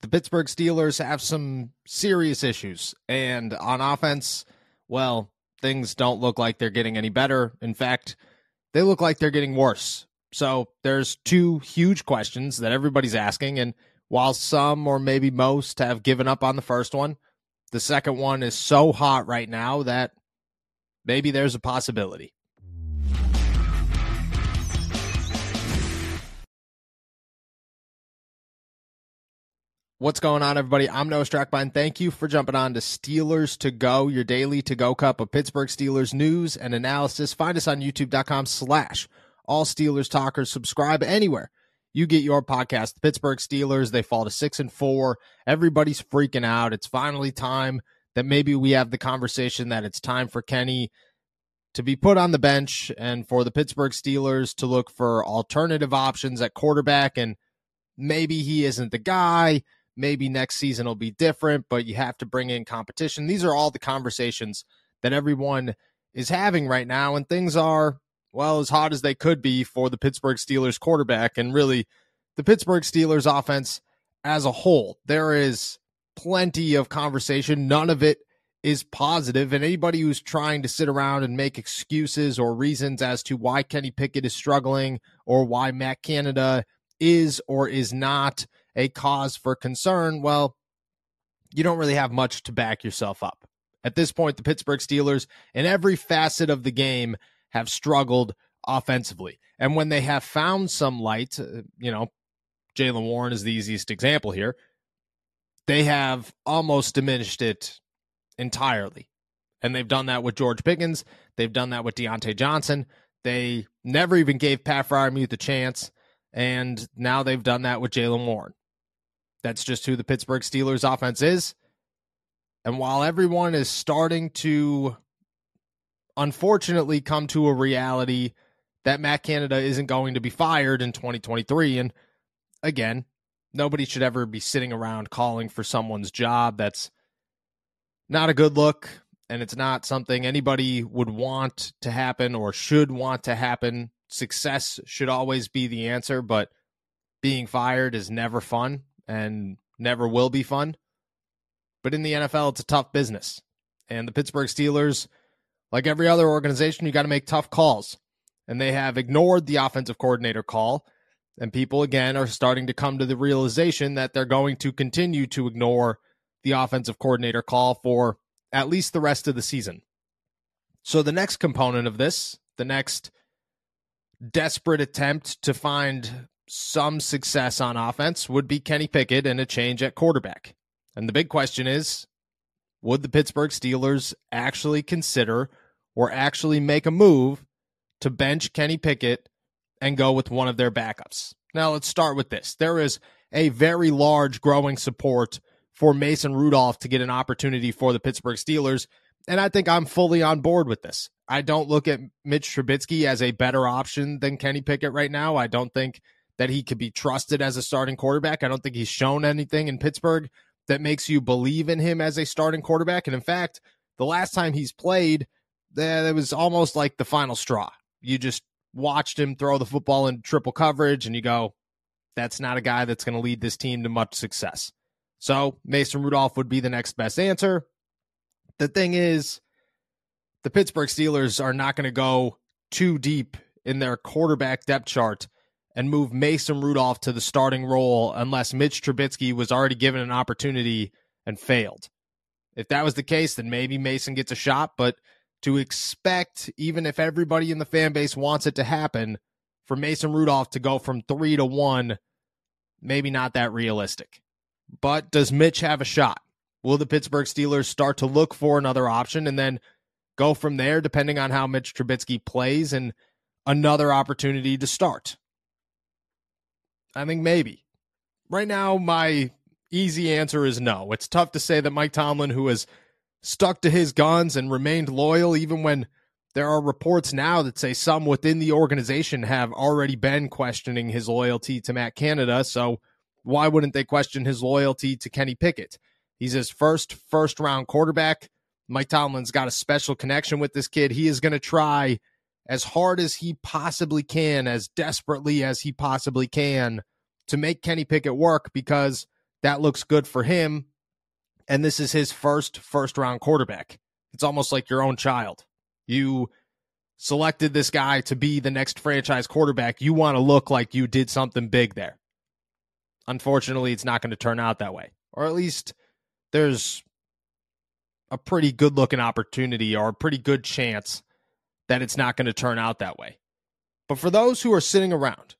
The Pittsburgh Steelers have some serious issues. And on offense, well, things don't look like they're getting any better. In fact, they look like they're getting worse. So there's two huge questions that everybody's asking. And while some or maybe most have given up on the first one, the second one is so hot right now that maybe there's a possibility. What's going on, everybody? I'm Noah Strackbein. Thank you for jumping on to Steelers to Go, your daily to go cup of Pittsburgh Steelers news and analysis. Find us on youtube.com slash all Steelers talkers. Subscribe anywhere you get your podcast. The Pittsburgh Steelers, they fall to six and four. Everybody's freaking out. It's finally time that maybe we have the conversation that it's time for Kenny to be put on the bench and for the Pittsburgh Steelers to look for alternative options at quarterback. And maybe he isn't the guy Maybe next season will be different, but you have to bring in competition. These are all the conversations that everyone is having right now, and things are, well, as hot as they could be for the Pittsburgh Steelers quarterback and really the Pittsburgh Steelers offense as a whole. There is plenty of conversation. None of it is positive, and anybody who's trying to sit around and make excuses or reasons as to why Kenny Pickett is struggling or why Matt Canada is or is not a cause for concern, well, you don't really have much to back yourself up. At this point, the Pittsburgh Steelers, in every facet of the game, have struggled offensively. And when they have found some light, uh, you know, Jaylen Warren is the easiest example here, they have almost diminished it entirely. And they've done that with George Pickens. They've done that with Diontae Johnson. They never even gave Pat Freiermuth a chance. And now they've done that with Jaylen Warren. That's just who the Pittsburgh Steelers offense is. And while everyone is starting to unfortunately come to a reality that Matt Canada isn't going to be fired in 2023 and again, nobody should ever be sitting around calling for someone's job that's not a good look and it's not something anybody would want to happen or should want to happen. Success should always be the answer, but being fired is never fun and never will be fun. But in the NFL, it's a tough business. And the Pittsburgh Steelers, like every other organization, you got to make tough calls. And they have ignored the offensive coordinator call. And people, again, are starting to come to the realization that they're going to continue to ignore the offensive coordinator call for at least the rest of the season. So, the next component of this, the next desperate attempt to find some success on offense would be Kenny Pickett and a change at quarterback. And the big question is would the Pittsburgh Steelers actually consider or actually make a move to bench Kenny Pickett and go with one of their backups? Now, let's start with this. There is a very large growing support for Mason Rudolph to get an opportunity for the Pittsburgh Steelers. And I think I'm fully on board with this. I don't look at Mitch Trubisky as a better option than Kenny Pickett right now. I don't think that he could be trusted as a starting quarterback. I don't think he's shown anything in Pittsburgh that makes you believe in him as a starting quarterback. And in fact, the last time he's played, that was almost like the final straw. You just watched him throw the football in triple coverage and you go, that's not a guy that's going to lead this team to much success. So Mason Rudolph would be the next best answer. The thing is, the Pittsburgh Steelers are not going to go too deep in their quarterback depth chart and move Mason Rudolph to the starting role unless Mitch Trubisky was already given an opportunity and failed. If that was the case, then maybe Mason gets a shot, but to expect, even if everybody in the fan base wants it to happen, for Mason Rudolph to go from three to one, maybe not that realistic. But does Mitch have a shot? Will the Pittsburgh Steelers start to look for another option and then go from there, depending on how Mitch Trubisky plays and another opportunity to start? I think maybe. Right now, my easy answer is no. It's tough to say that Mike Tomlin, who has stuck to his guns and remained loyal, even when there are reports now that say some within the organization have already been questioning his loyalty to Matt Canada. So why wouldn't they question his loyalty to Kenny Pickett? He's his first first round quarterback. Mike Tomlin's got a special connection with this kid. He is going to try as hard as he possibly can, as desperately as he possibly can to make Kenny Pickett work because that looks good for him. And this is his first first round quarterback. It's almost like your own child. You selected this guy to be the next franchise quarterback. You want to look like you did something big there. Unfortunately, it's not going to turn out that way. Or at least there's a pretty good looking opportunity or a pretty good chance that it's not going to turn out that way. But for those who are sitting around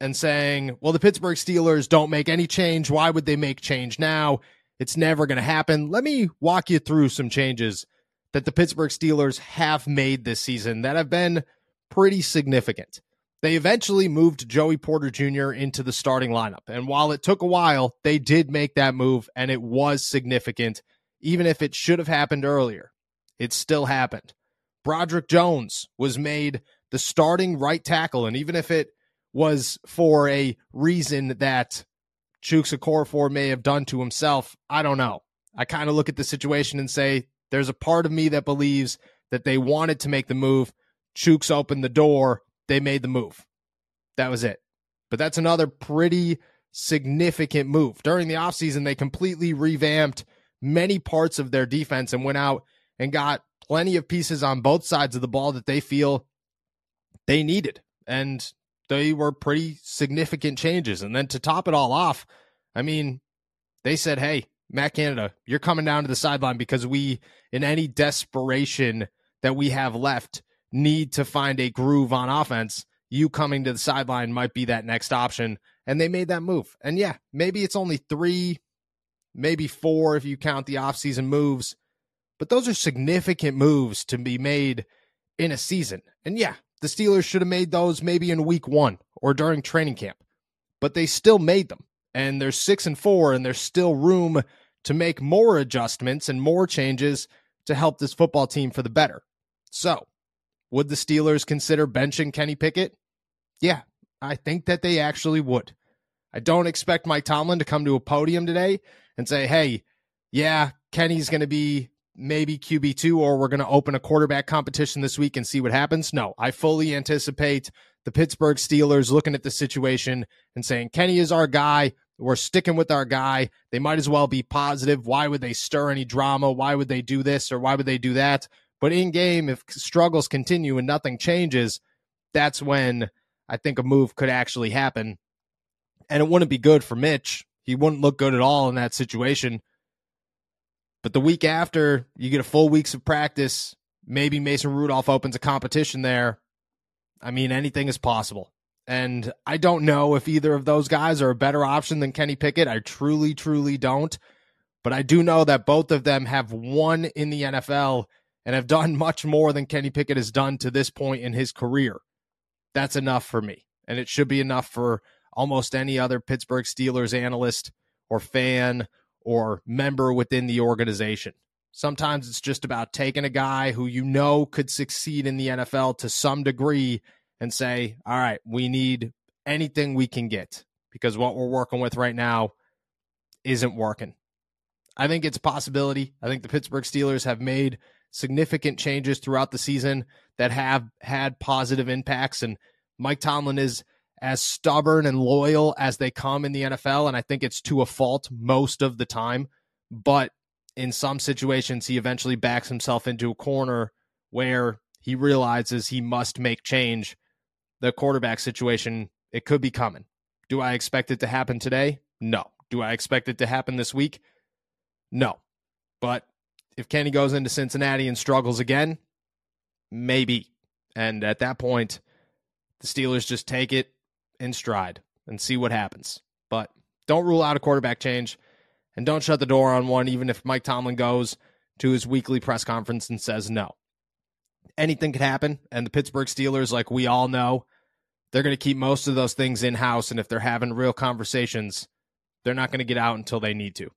and saying, well, the Pittsburgh Steelers don't make any change, why would they make change now? It's never going to happen. Let me walk you through some changes that the Pittsburgh Steelers have made this season that have been pretty significant. They eventually moved Joey Porter Jr. into the starting lineup. And while it took a while, they did make that move and it was significant even if it should have happened earlier, it still happened. Broderick Jones was made the starting right tackle, and even if it was for a reason that Chuks Okorafor may have done to himself, I don't know. I kind of look at the situation and say there's a part of me that believes that they wanted to make the move. Chuks opened the door, they made the move. That was it. But that's another pretty significant move. During the offseason, they completely revamped many parts of their defense and went out and got plenty of pieces on both sides of the ball that they feel they needed. And they were pretty significant changes. And then to top it all off, I mean, they said, hey, Matt Canada, you're coming down to the sideline because we, in any desperation that we have left, need to find a groove on offense. You coming to the sideline might be that next option. And they made that move. And yeah, maybe it's only three, maybe four if you count the offseason moves. But those are significant moves to be made in a season. And yeah, the Steelers should have made those maybe in week one or during training camp, but they still made them. And they're six and four, and there's still room to make more adjustments and more changes to help this football team for the better. So, would the Steelers consider benching Kenny Pickett? Yeah, I think that they actually would. I don't expect Mike Tomlin to come to a podium today and say, hey, yeah, Kenny's going to be maybe QB2 or we're going to open a quarterback competition this week and see what happens. No, I fully anticipate the Pittsburgh Steelers looking at the situation and saying, Kenny is our guy. We're sticking with our guy. They might as well be positive. Why would they stir any drama? Why would they do this or why would they do that? But in game, if struggles continue and nothing changes, that's when I think a move could actually happen. And it wouldn't be good for Mitch he wouldn't look good at all in that situation. But the week after, you get a full weeks of practice. Maybe Mason Rudolph opens a competition there. I mean, anything is possible. And I don't know if either of those guys are a better option than Kenny Pickett. I truly, truly don't. But I do know that both of them have won in the NFL and have done much more than Kenny Pickett has done to this point in his career. That's enough for me. And it should be enough for almost any other Pittsburgh Steelers analyst or fan or member within the organization. Sometimes it's just about taking a guy who you know could succeed in the NFL to some degree and say, all right, we need anything we can get because what we're working with right now isn't working. I think it's a possibility. I think the Pittsburgh Steelers have made significant changes throughout the season that have had positive impacts. And Mike Tomlin is as stubborn and loyal as they come in the NFL. And I think it's to a fault most of the time. But in some situations, he eventually backs himself into a corner where he realizes he must make change. The quarterback situation, it could be coming. Do I expect it to happen today? No. Do I expect it to happen this week? No. But if Kenny goes into Cincinnati and struggles again, maybe. And at that point, the Steelers just take it in stride and see what happens. But don't rule out a quarterback change and don't shut the door on one, even if Mike Tomlin goes to his weekly press conference and says no. Anything could happen. And the Pittsburgh Steelers, like we all know, they're going to keep most of those things in house. And if they're having real conversations, they're not going to get out until they need to.